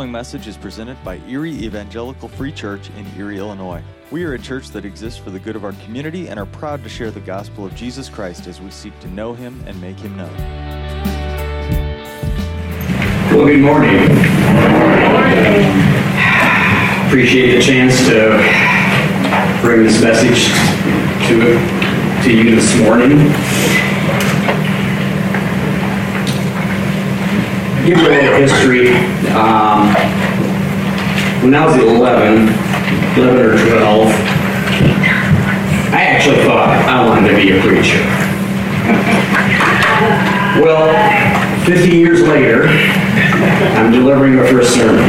following message is presented by Erie Evangelical Free Church in Erie, Illinois. We are a church that exists for the good of our community and are proud to share the gospel of Jesus Christ as we seek to know him and make him known. Well, good morning. Appreciate the chance to bring this message to, to you this morning. Give you a little history. Um, when I was 11, 11 or 12, I actually thought I wanted to be a preacher. Well, 50 years later, I'm delivering my first sermon.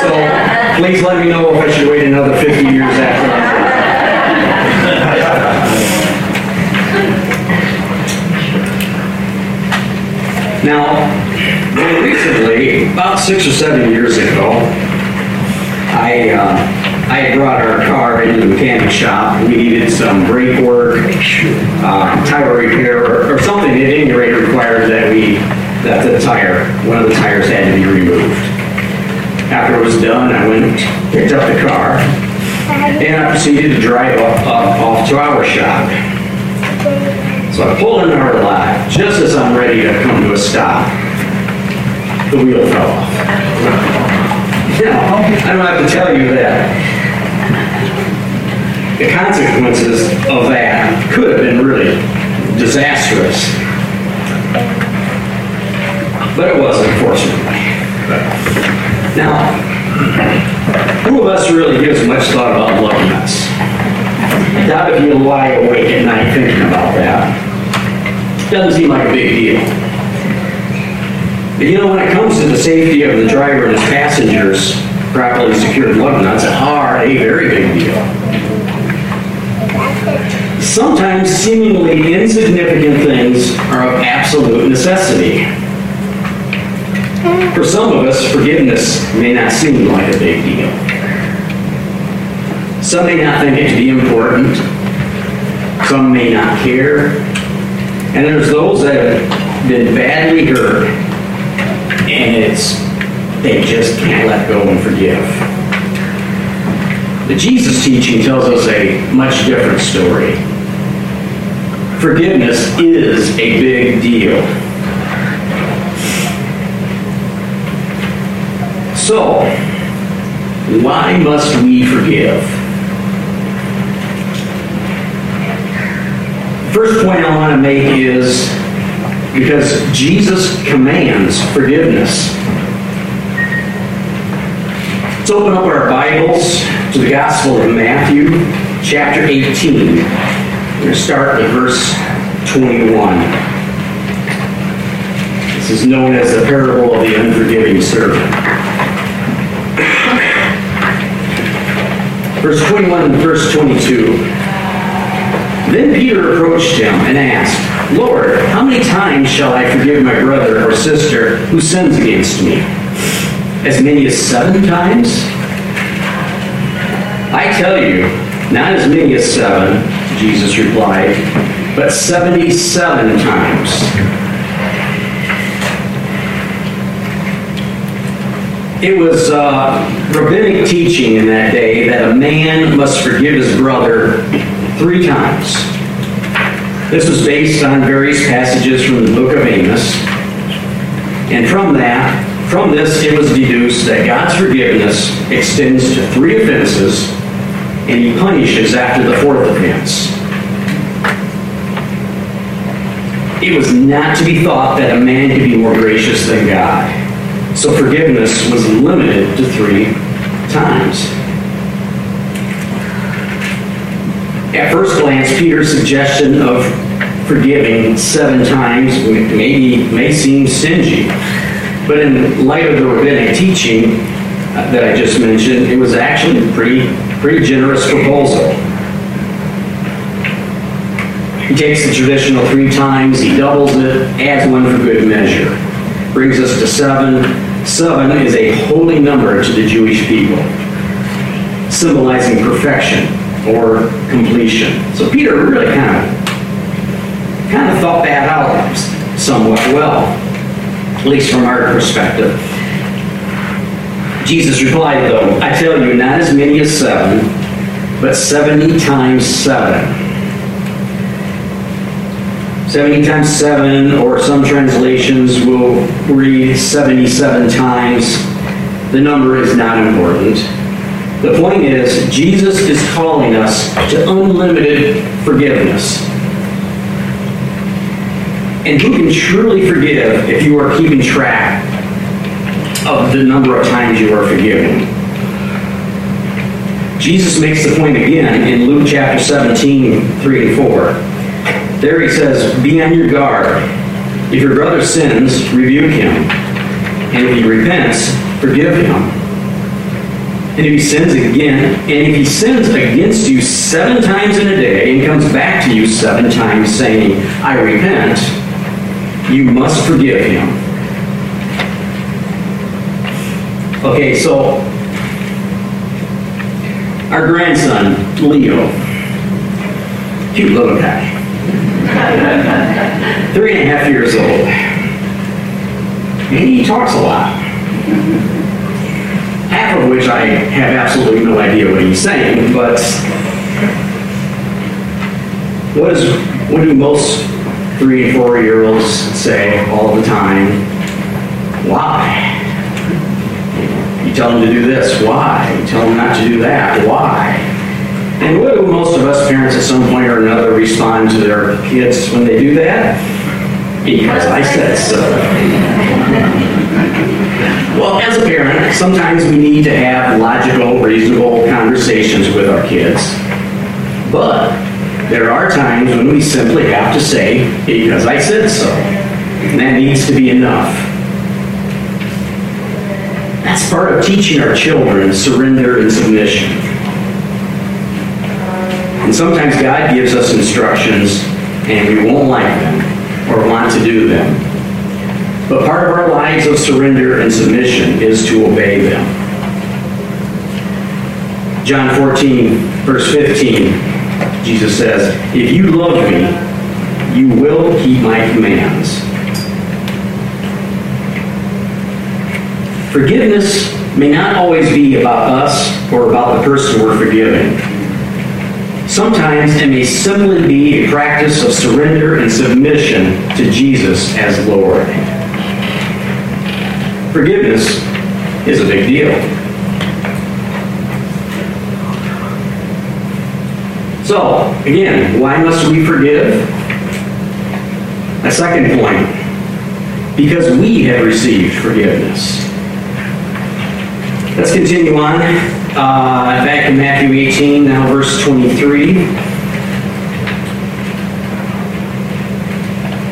So please let me know if I should wait another 50 years after. Now, recently, about six or seven years ago, I, uh, I brought our car into the mechanic shop. We needed some brake work, uh, tire repair, or, or something at any rate required that we, that the tire, one of the tires had to be removed. After it was done, I went, picked up the car, and I proceeded to drive up, up off to our shop. So I pulled into her lot, just as I'm ready to come to a stop, the wheel fell off. Now, I don't have to tell you that the consequences of that could have been really disastrous. But it wasn't, fortunately. Now, who of us really gives much thought about? I doubt if you lie awake at night thinking about that. Doesn't seem like a big deal. But you know, when it comes to the safety of the driver and his passengers, properly secured lug nuts are a very big deal. Sometimes seemingly insignificant things are of absolute necessity. For some of us, forgiveness may not seem like a big deal. Some may not think it to be important. Some may not care. And there's those that have been badly hurt and it's they just can't let go and forgive. The Jesus teaching tells us a much different story. Forgiveness is a big deal. So, why must we forgive? First point I want to make is because Jesus commands forgiveness. Let's open up our Bibles to the Gospel of Matthew, chapter 18. We're going to start with verse 21. This is known as the parable of the unforgiving servant. Verse 21 and verse 22. Then Peter approached him and asked, Lord, how many times shall I forgive my brother or sister who sins against me? As many as seven times? I tell you, not as many as seven, Jesus replied, but 77 times. It was uh, rabbinic teaching in that day that a man must forgive his brother three times. This was based on various passages from the book of Amos. And from that, from this, it was deduced that God's forgiveness extends to three offenses, and he punishes after the fourth offense. It was not to be thought that a man could be more gracious than God. So forgiveness was limited to three times. At first glance, Peter's suggestion of forgiving seven times maybe may seem stingy, but in light of the rabbinic teaching uh, that I just mentioned, it was actually a pretty, pretty generous proposal. He takes the traditional three times, he doubles it, adds one for good measure. Brings us to seven. Seven is a holy number to the Jewish people, symbolizing perfection or completion. So Peter really kind of kind of thought that out somewhat well. at least from our perspective. Jesus replied, though, I tell you, not as many as seven, but 70 times seven. 70 times 7, or some translations will read 77 times. The number is not important. The point is, Jesus is calling us to unlimited forgiveness. And who can truly forgive if you are keeping track of the number of times you are forgiven? Jesus makes the point again in Luke chapter 17, 3 and 4. There he says, Be on your guard. If your brother sins, rebuke him. And if he repents, forgive him. And if he sins again, and if he sins against you seven times in a day and comes back to you seven times saying, I repent, you must forgive him. Okay, so our grandson, Leo, cute little guy. Three and a half years old. And he talks a lot. Half of which I have absolutely no idea what he's saying, but what is what do most three and four year olds say all the time? Why? You tell them to do this, why? You tell them not to do that, why? And what do most of us parents at some point or another respond to their kids when they do that? Because I said so. well, as a parent, sometimes we need to have logical, reasonable conversations with our kids. But there are times when we simply have to say, because I said so. And that needs to be enough. That's part of teaching our children surrender and submission. And sometimes God gives us instructions and we won't like them or want to do them. But part of our lives of surrender and submission is to obey them. John 14, verse 15, Jesus says, If you love me, you will keep my commands. Forgiveness may not always be about us or about the person we're forgiving. Sometimes it may simply be a practice of surrender and submission to Jesus as Lord. Forgiveness is a big deal. So, again, why must we forgive? A second point, because we have received forgiveness. Let's continue on uh, back in Matthew 18, now verse 23.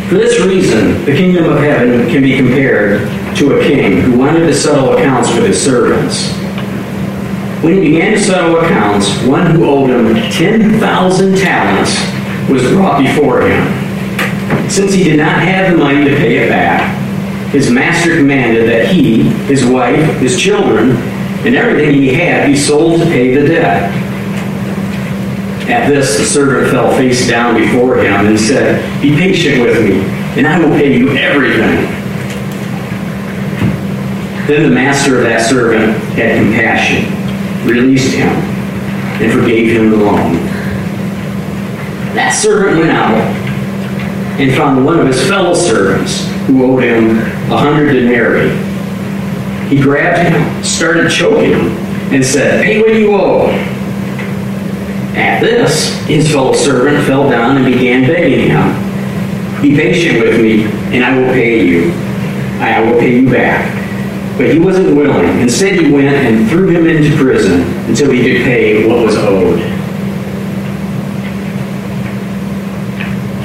For this reason, the kingdom of heaven can be compared to a king who wanted to settle accounts with his servants. When he began to settle accounts, one who owed him 10,000 talents was brought before him. Since he did not have the money to pay it back, his master commanded that he, his wife, his children, and everything he had he sold to pay the debt. At this, the servant fell face down before him and said, Be patient with me, and I will pay you everything. Then the master of that servant had compassion, released him, and forgave him the loan. That servant went out and found one of his fellow servants who owed him a hundred denarii he grabbed him, started choking him, and said, Pay what you owe. At this, his fellow servant fell down and began begging him, Be patient with me, and I will pay you. I will pay you back. But he wasn't willing. Instead, he went and threw him into prison until he could pay what was owed.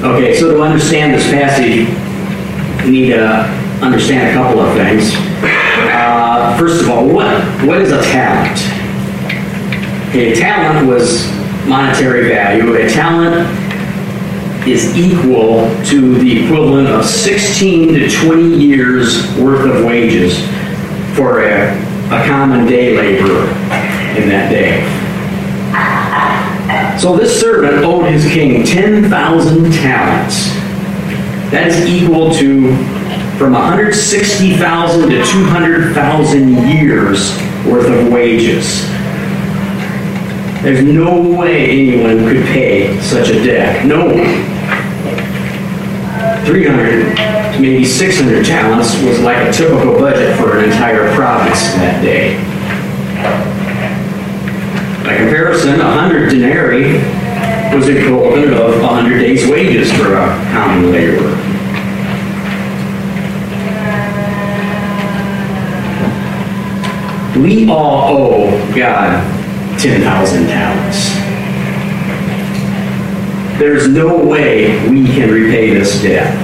Okay, so to understand this passage, we need to understand a couple of things. Uh, first of all, what, what is a talent? A talent was monetary value. A talent is equal to the equivalent of 16 to 20 years worth of wages for a, a common day laborer in that day. So this servant owed his king 10,000 talents. That is equal to from 160,000 to 200,000 years worth of wages. There's no way anyone could pay such a debt. No one. 300 to maybe 600 talents was like a typical budget for an entire province that day. By comparison, 100 denarii was equivalent of 100 days' wages for a common laborer. We all owe God 10,000 talents. There's no way we can repay this debt.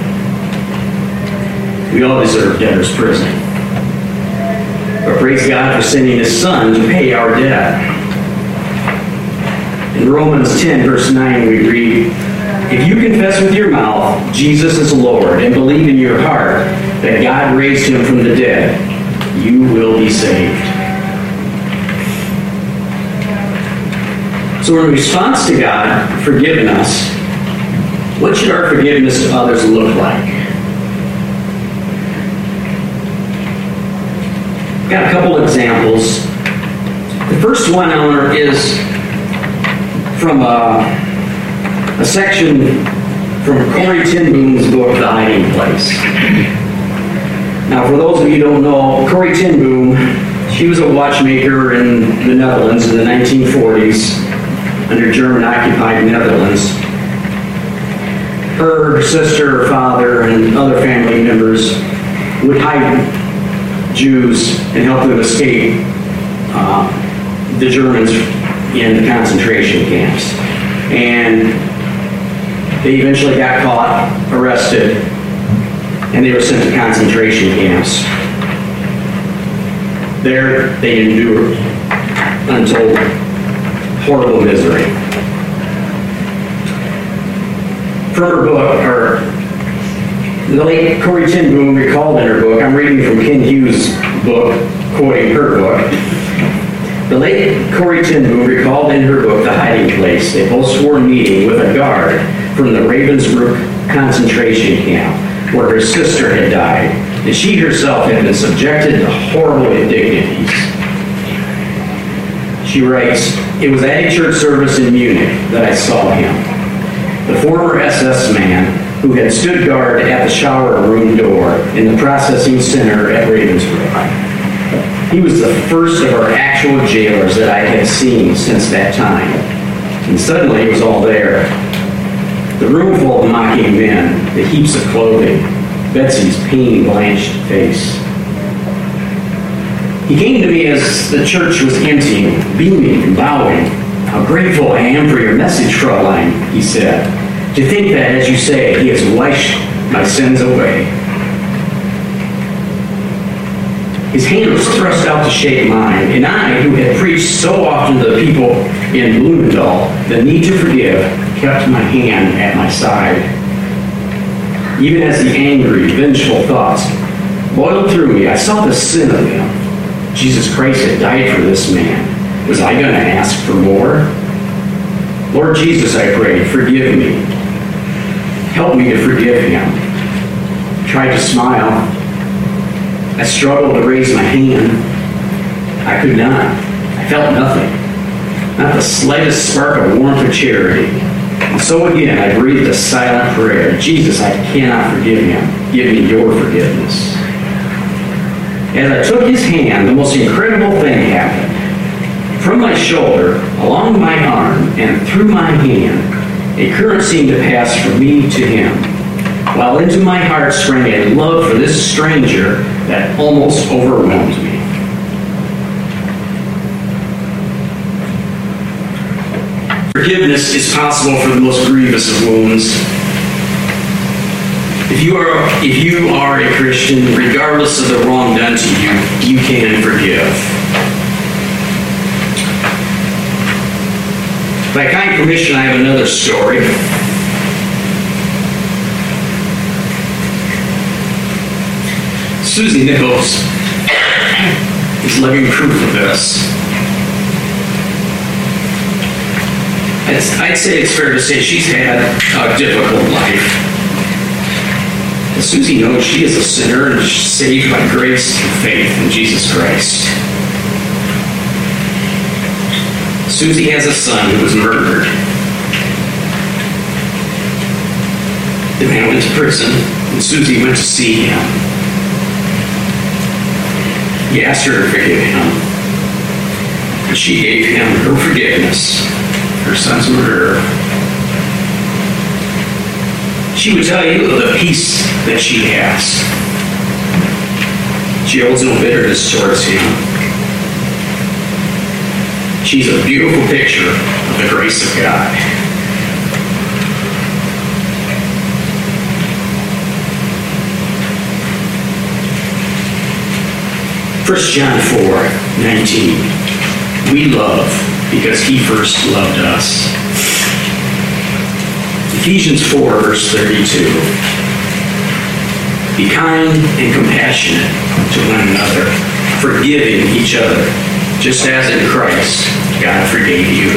We all deserve debtor's prison. But praise God for sending His Son to pay our debt. In Romans 10, verse 9, we read, If you confess with your mouth Jesus is Lord and believe in your heart that God raised him from the dead, you will be saved. So, in response to God forgiving us, what should our forgiveness to others look like? I've Got a couple examples. The first one, Eleanor, is from a, a section from Corrie ten Boom's book, The Hiding Place. Now, for those of you who don't know, Corrie ten Boom, she was a watchmaker in the Netherlands in the 1940s under German-occupied Netherlands. Her sister, her father, and other family members would hide Jews and help them escape uh, the Germans in the concentration camps. And they eventually got caught, arrested, and they were sent to concentration camps. There, they endured until horrible misery. From her book, or the late Corrie ten Boom recalled in her book, I'm reading from Kent Hughes' book, quoting her book. The late Corrie ten Boom recalled in her book, The Hiding Place, a post-war meeting with a guard from the Ravensbrück concentration camp, where her sister had died, and she herself had been subjected to horrible indignities. She writes, It was at a church service in Munich that I saw him. The former SS man who had stood guard at the shower room door in the processing center at Ravensbrück. He was the first of our actual jailers that I had seen since that time. And suddenly it was all there. The room full of mocking men, the heaps of clothing, Betsy's pain-blanched face. He came to me as the church was emptying, beaming and bowing. How grateful I am for your message, Fraulein, he said. To think that, as you say, he has washed my sins away. His hand was thrust out to shake mine, and I, who had preached so often to the people in Bloemendaal the need to forgive, kept my hand at my side. Even as the angry, vengeful thoughts boiled through me, I saw the sin of him. Jesus Christ had died for this man. Was I going to ask for more? Lord Jesus, I prayed, forgive me. Help me to forgive him. I tried to smile. I struggled to raise my hand. I could not. I felt nothing. Not the slightest spark of warmth or charity. And so again, I breathed a silent prayer. Jesus, I cannot forgive him. Give me your forgiveness. As I took his hand, the most incredible thing happened. From my shoulder, along my arm, and through my hand, a current seemed to pass from me to him, while into my heart sprang a love for this stranger that almost overwhelmed me. Forgiveness is possible for the most grievous of wounds. If you are if you are a Christian, regardless of the wrong done to you, you can forgive. By kind permission, I have another story. Susie Nichols is living proof of this. I'd, I'd say it's fair to say she's had a difficult life. But Susie knows she is a sinner and saved by grace and faith in Jesus Christ. Susie has a son who was murdered. The man went to prison, and Susie went to see him. He asked her to forgive him, and she gave him her forgiveness, her son's murderer. She would tell you of the peace that she has. She holds no bitterness towards him. She's a beautiful picture of the grace of God. First John 4, 19. We love because he first loved us. Ephesians 4, verse 32. Be kind and compassionate to one another, forgiving each other, just as in Christ God forgave you.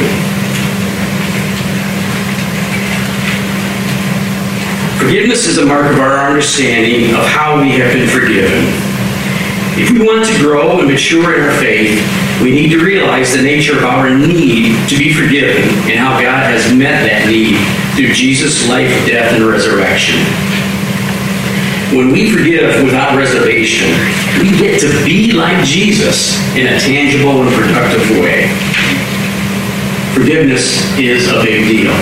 Forgiveness is a mark of our understanding of how we have been forgiven. If we want to grow and mature in our faith, we need to realize the nature of our need to be forgiven and how God has met that need through Jesus' life, death, and resurrection. When we forgive without reservation, we get to be like Jesus in a tangible and productive way. Forgiveness is a big deal.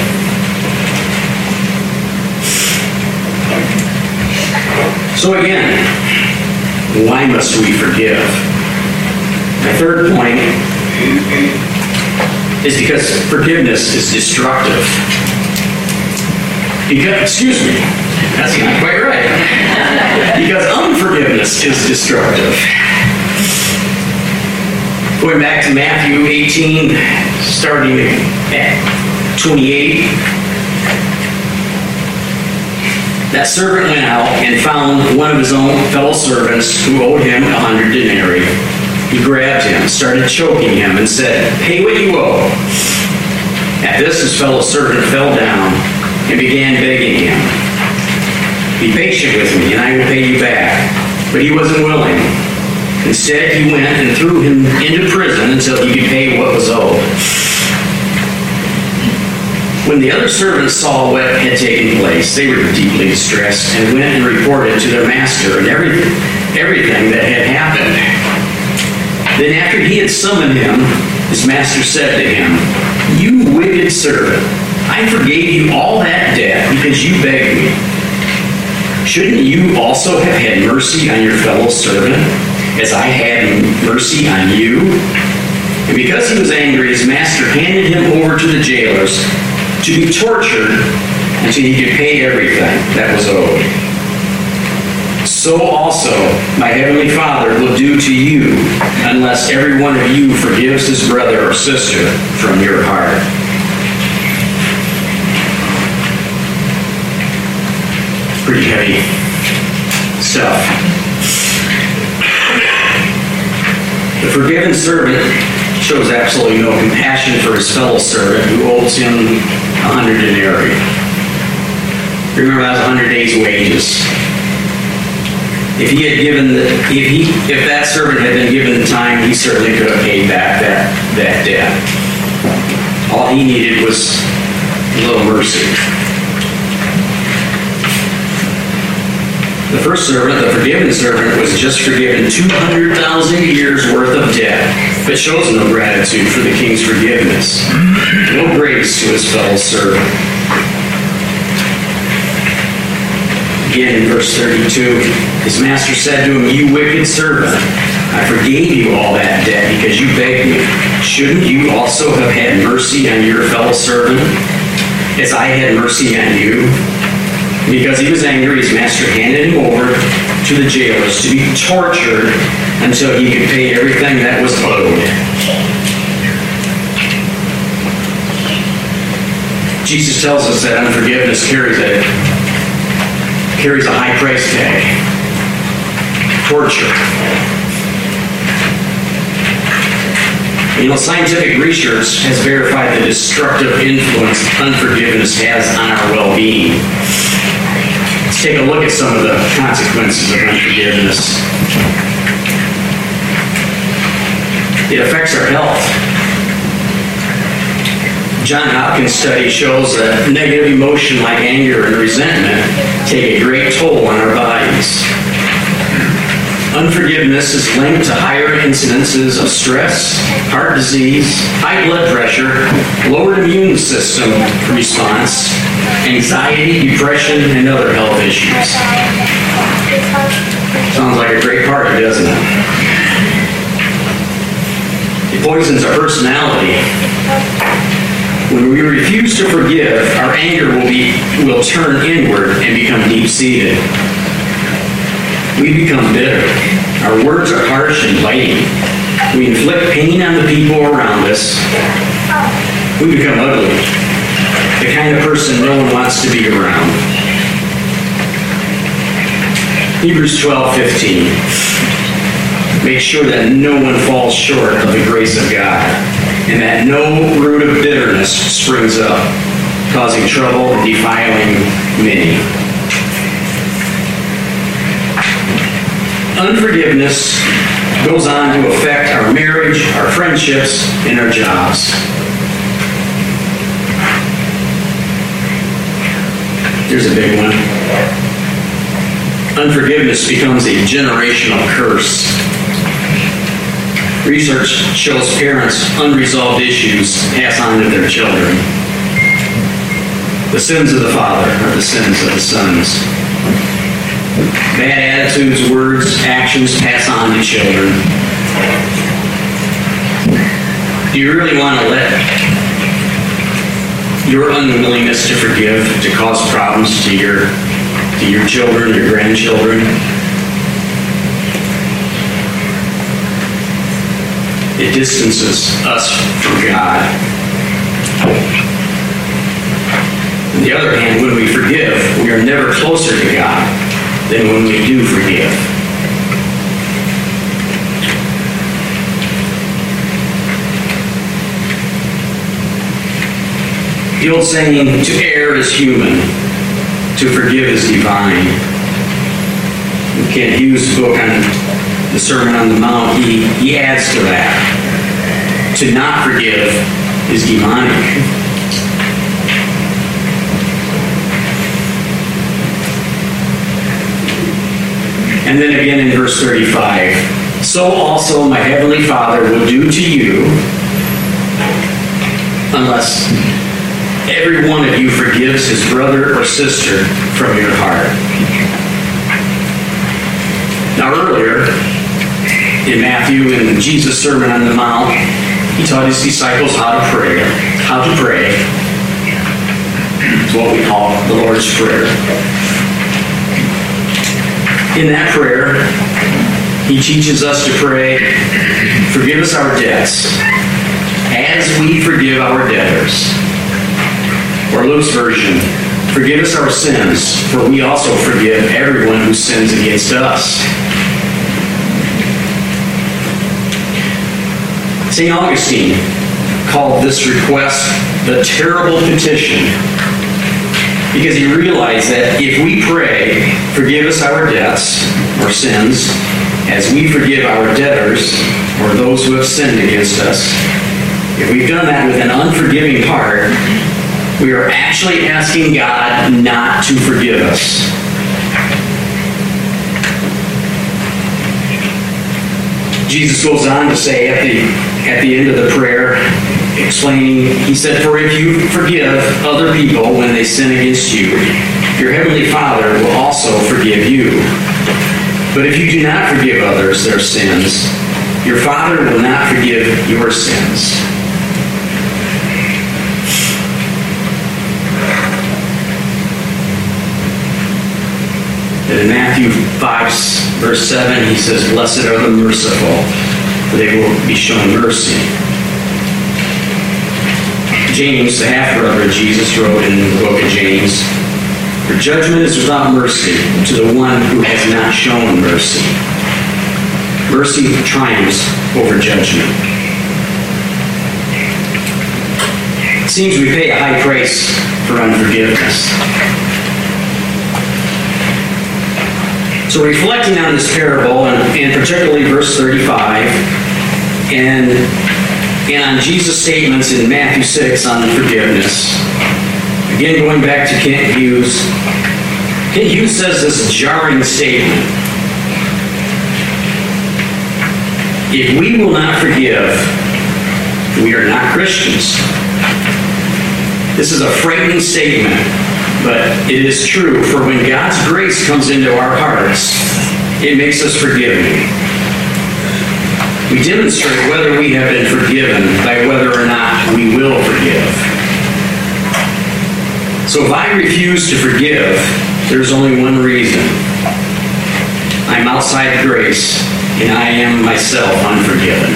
So again, why must we forgive? My third point is because forgiveness is destructive. Because, excuse me, that's not quite right. because unforgiveness is destructive. Going back to Matthew 18, starting at 28. That servant went out and found one of his own fellow servants who owed him a hundred denarii. He grabbed him, started choking him, and said, Pay what you owe. At this, his fellow servant fell down and began begging him, Be patient with me, and I will pay you back. But he wasn't willing. Instead, he went and threw him into prison until he could pay what was owed. When the other servants saw what had taken place, they were deeply distressed and went and reported to their master and everything, everything that had happened. Then after he had summoned him, his master said to him, You wicked servant, I forgave you all that debt because you begged me. Shouldn't you also have had mercy on your fellow servant, as I had mercy on you? And because he was angry, his master handed him over to the jailers to be tortured until he could pay everything that was owed. So also my heavenly Father will do to you unless every one of you forgives his brother or sister from your heart. Pretty heavy stuff. The forgiven servant shows absolutely no compassion for his fellow servant who owes him a hundred denarii. Remember, that was a hundred days' wages. If he had given the, if he, if that servant had been given the time, he certainly could have paid back that, that debt. All he needed was a little mercy. The first servant, the forgiven servant, was just forgiven 200,000 years worth of debt, but shows no gratitude for the king's forgiveness, no grace to his fellow servant. Again in verse 32, his master said to him, You wicked servant, I forgave you all that debt because you begged me. Shouldn't you also have had mercy on your fellow servant, as I had mercy on you? Because he was angry, his master handed him over to the jailers to be tortured until he could pay everything that was owed. Jesus tells us that unforgiveness carries a carries a high price tag. Torture. You know, scientific research has verified the destructive influence unforgiveness has on our well-being. Let's take a look at some of the consequences of unforgiveness. It affects our health. John Hopkins study shows that negative emotion like anger and resentment take a great toll on our bodies. Unforgiveness is linked to higher incidences of stress, heart disease, high blood pressure, lowered immune system response, anxiety, depression, and other health issues. Sounds like a great party, doesn't it? It poisons our personality. When we refuse to forgive, our anger will be will turn inward and become deep-seated. We become bitter. Our words are harsh and biting. We inflict pain on the people around us. We become ugly. The kind of person no one wants to be around. Hebrews 12, 15. Make sure that no one falls short of the grace of God, and that no root of bitterness springs up, causing trouble and defiling many. Unforgiveness goes on to affect our marriage, our friendships, and our jobs. Here's a big one. Unforgiveness becomes a generational curse. Research shows parents' unresolved issues pass on to their children. The sins of the father are the sins of the sons. Bad attitudes, words, actions pass on to children. Do you really want to let your unwillingness to forgive to cause problems to your to your children, your grandchildren? It distances us from God. On the other hand, when we forgive, we are never closer to God than when we do forgive. The old saying, to err is human, to forgive is divine. Kent Hughes' book on the Sermon on the Mount, he, he adds to that. To not forgive is demonic. And then again in verse 35 So also my heavenly Father will do to you unless every one of you forgives his brother or sister from your heart. Now, earlier in Matthew, in Jesus' Sermon on the Mount, he taught his disciples how to pray. How to pray. It's what we call the Lord's Prayer. In that prayer, he teaches us to pray, forgive us our debts, as we forgive our debtors. Or Luke's version, forgive us our sins, for we also forgive everyone who sins against us. St. Augustine called this request the terrible petition because he realized that if we pray, forgive us our debts or sins, as we forgive our debtors or those who have sinned against us, if we've done that with an unforgiving heart, we are actually asking God not to forgive us. Jesus goes on to say at the at the end of the prayer, explaining, he said, For if you forgive other people when they sin against you, your heavenly Father will also forgive you. But if you do not forgive others their sins, your Father will not forgive your sins. And in Matthew 5, verse 7, he says, Blessed are the merciful, for they will be shown mercy. James, the half-brother of Jesus, wrote in the book of James, For judgment is without mercy to the one who has not shown mercy. Mercy triumphs over judgment. It seems we pay a high price for unforgiveness. So, reflecting on this parable, and, and particularly verse 35, and, and on Jesus' statements in Matthew 6 on forgiveness, again going back to Kent Hughes, Kent Hughes says this jarring statement. If we will not forgive, we are not Christians. This is a frightening statement but it is true, for when God's grace comes into our hearts, it makes us forgiving. We demonstrate whether we have been forgiven by whether or not we will forgive. So if I refuse to forgive, there's only one reason. I'm outside grace, and I am myself unforgiven.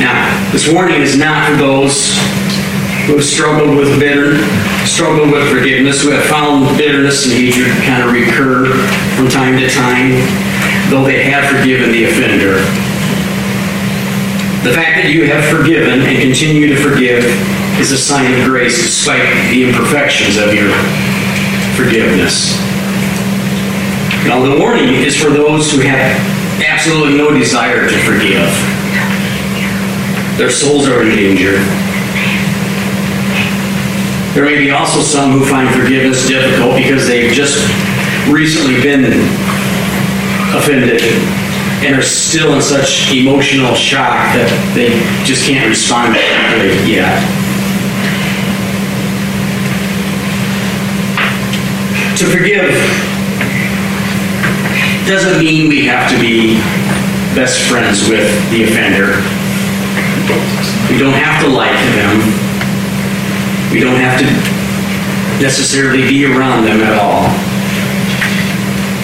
Now, this warning is not for those who have struggled with bitter, struggled with forgiveness, who have found bitterness and hatred kind of recur from time to time, though they have forgiven the offender. The fact that you have forgiven and continue to forgive is a sign of grace despite the imperfections of your forgiveness. Now, the warning is for those who have absolutely no desire to forgive. Their souls are in danger. There may be also some who find forgiveness difficult because they've just recently been offended and are still in such emotional shock that they just can't respond properly yet. To forgive doesn't mean we have to be best friends with the offender. We don't have to like them. We don't have to necessarily be around them at all.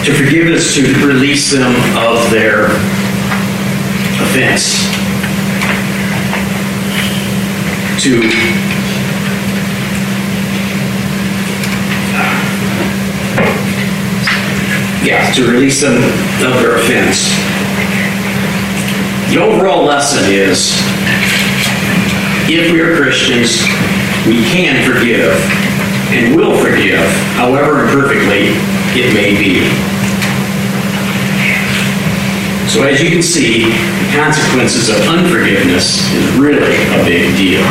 To forgive is to release them of their offense. To yeah, to release them of their offense. The overall lesson is if we are Christians, we can forgive and will forgive, however imperfectly it may be. So as you can see, the consequences of unforgiveness is really a big deal.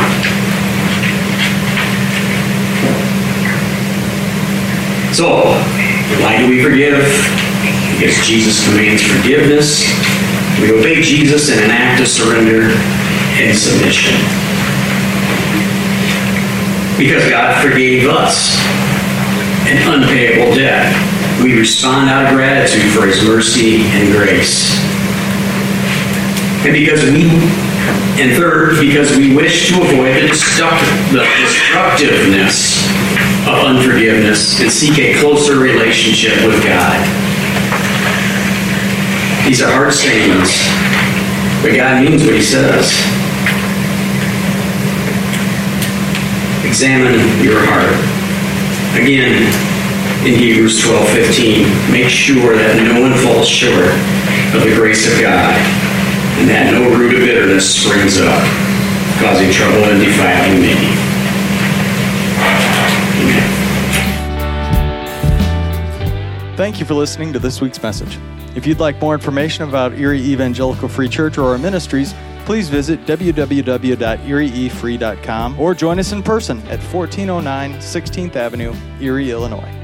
So, why do we forgive? Because Jesus commands forgiveness. We obey Jesus in an act of surrender and submission because God forgave us an unpayable debt. We respond out of gratitude for his mercy and grace. And because we, and third, because we wish to avoid the, the destructiveness of unforgiveness and seek a closer relationship with God. These are hard sayings, but God means what he says. Examine your heart. Again, in Hebrews 12 15, make sure that no one falls short of the grace of God, and that no root of bitterness springs up, causing trouble and defiling many. Thank you for listening to this week's message. If you'd like more information about Erie Evangelical Free Church or our ministries, please visit www.erieefree.com or join us in person at 1409 16th Avenue, Erie, Illinois.